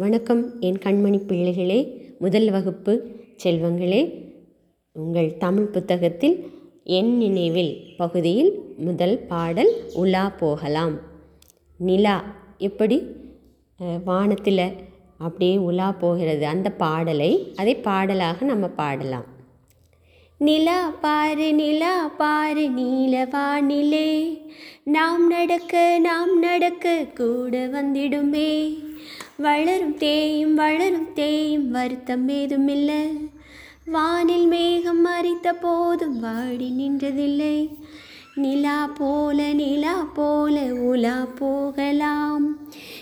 வணக்கம் என் கண்மணி பிள்ளைகளே முதல் வகுப்பு செல்வங்களே. உங்கள் தமிழ் புத்தகத்தில் என் நினைவில் பகுதியில் முதல் பாடல் உலா போகலாம். நிலா எப்படி? வானத்தில் அப்படியே உலா போகிறது. அந்த பாடலை அதை பாடலாக நம்ம பாடலாம். நிலா பாரு நிலா பாரு நீல வானிலே நாம் நடக்க நாம் நடக்க கூட வந்திடுமே. வளரும் தேயும் வளரும் தேயும் வருத்தம் ஏதுமில்லை. வானில் மேகம் மறித்த போதும் வாடி நின்றதில்லை. நிலா போல நிலா போல உலா போகலாம்.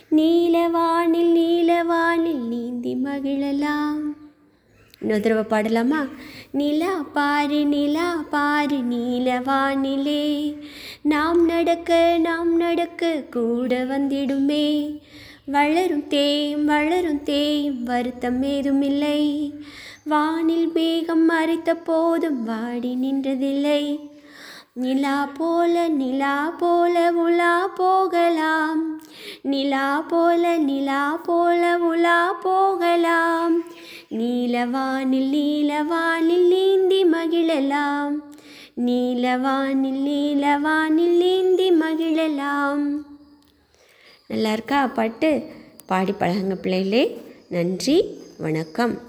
நீல வானில் நீல வானில் நீந்தி மகிழலாம். இன்னொரு தடவை பாடலாமா? நிலா பாரு நிலா பாரு நீல வானிலே. நாம் நடக்க நாம் நடக்க கூட வந்திடுமே. வளரும் தேயும் வளரும் தேயும் வருத்தம் ஏதுமில்லை. வானில் மேகம் மறைத்த போதும் வாடி நின்றதில்லை. நிலா போல நிலா போல உலா போகலாம். நிலா போல நிலா போல உலா போகலாம். நீலவானில் நீலவானில் நீந்தி மகிழலாம். நீலவானில் நீலவானில் நீந்தி மகிழலாம். நல்லா இருக்கா? பாட்டு? பாடி பழகுங்க பிள்ளைகளே. நன்றி. வணக்கம்.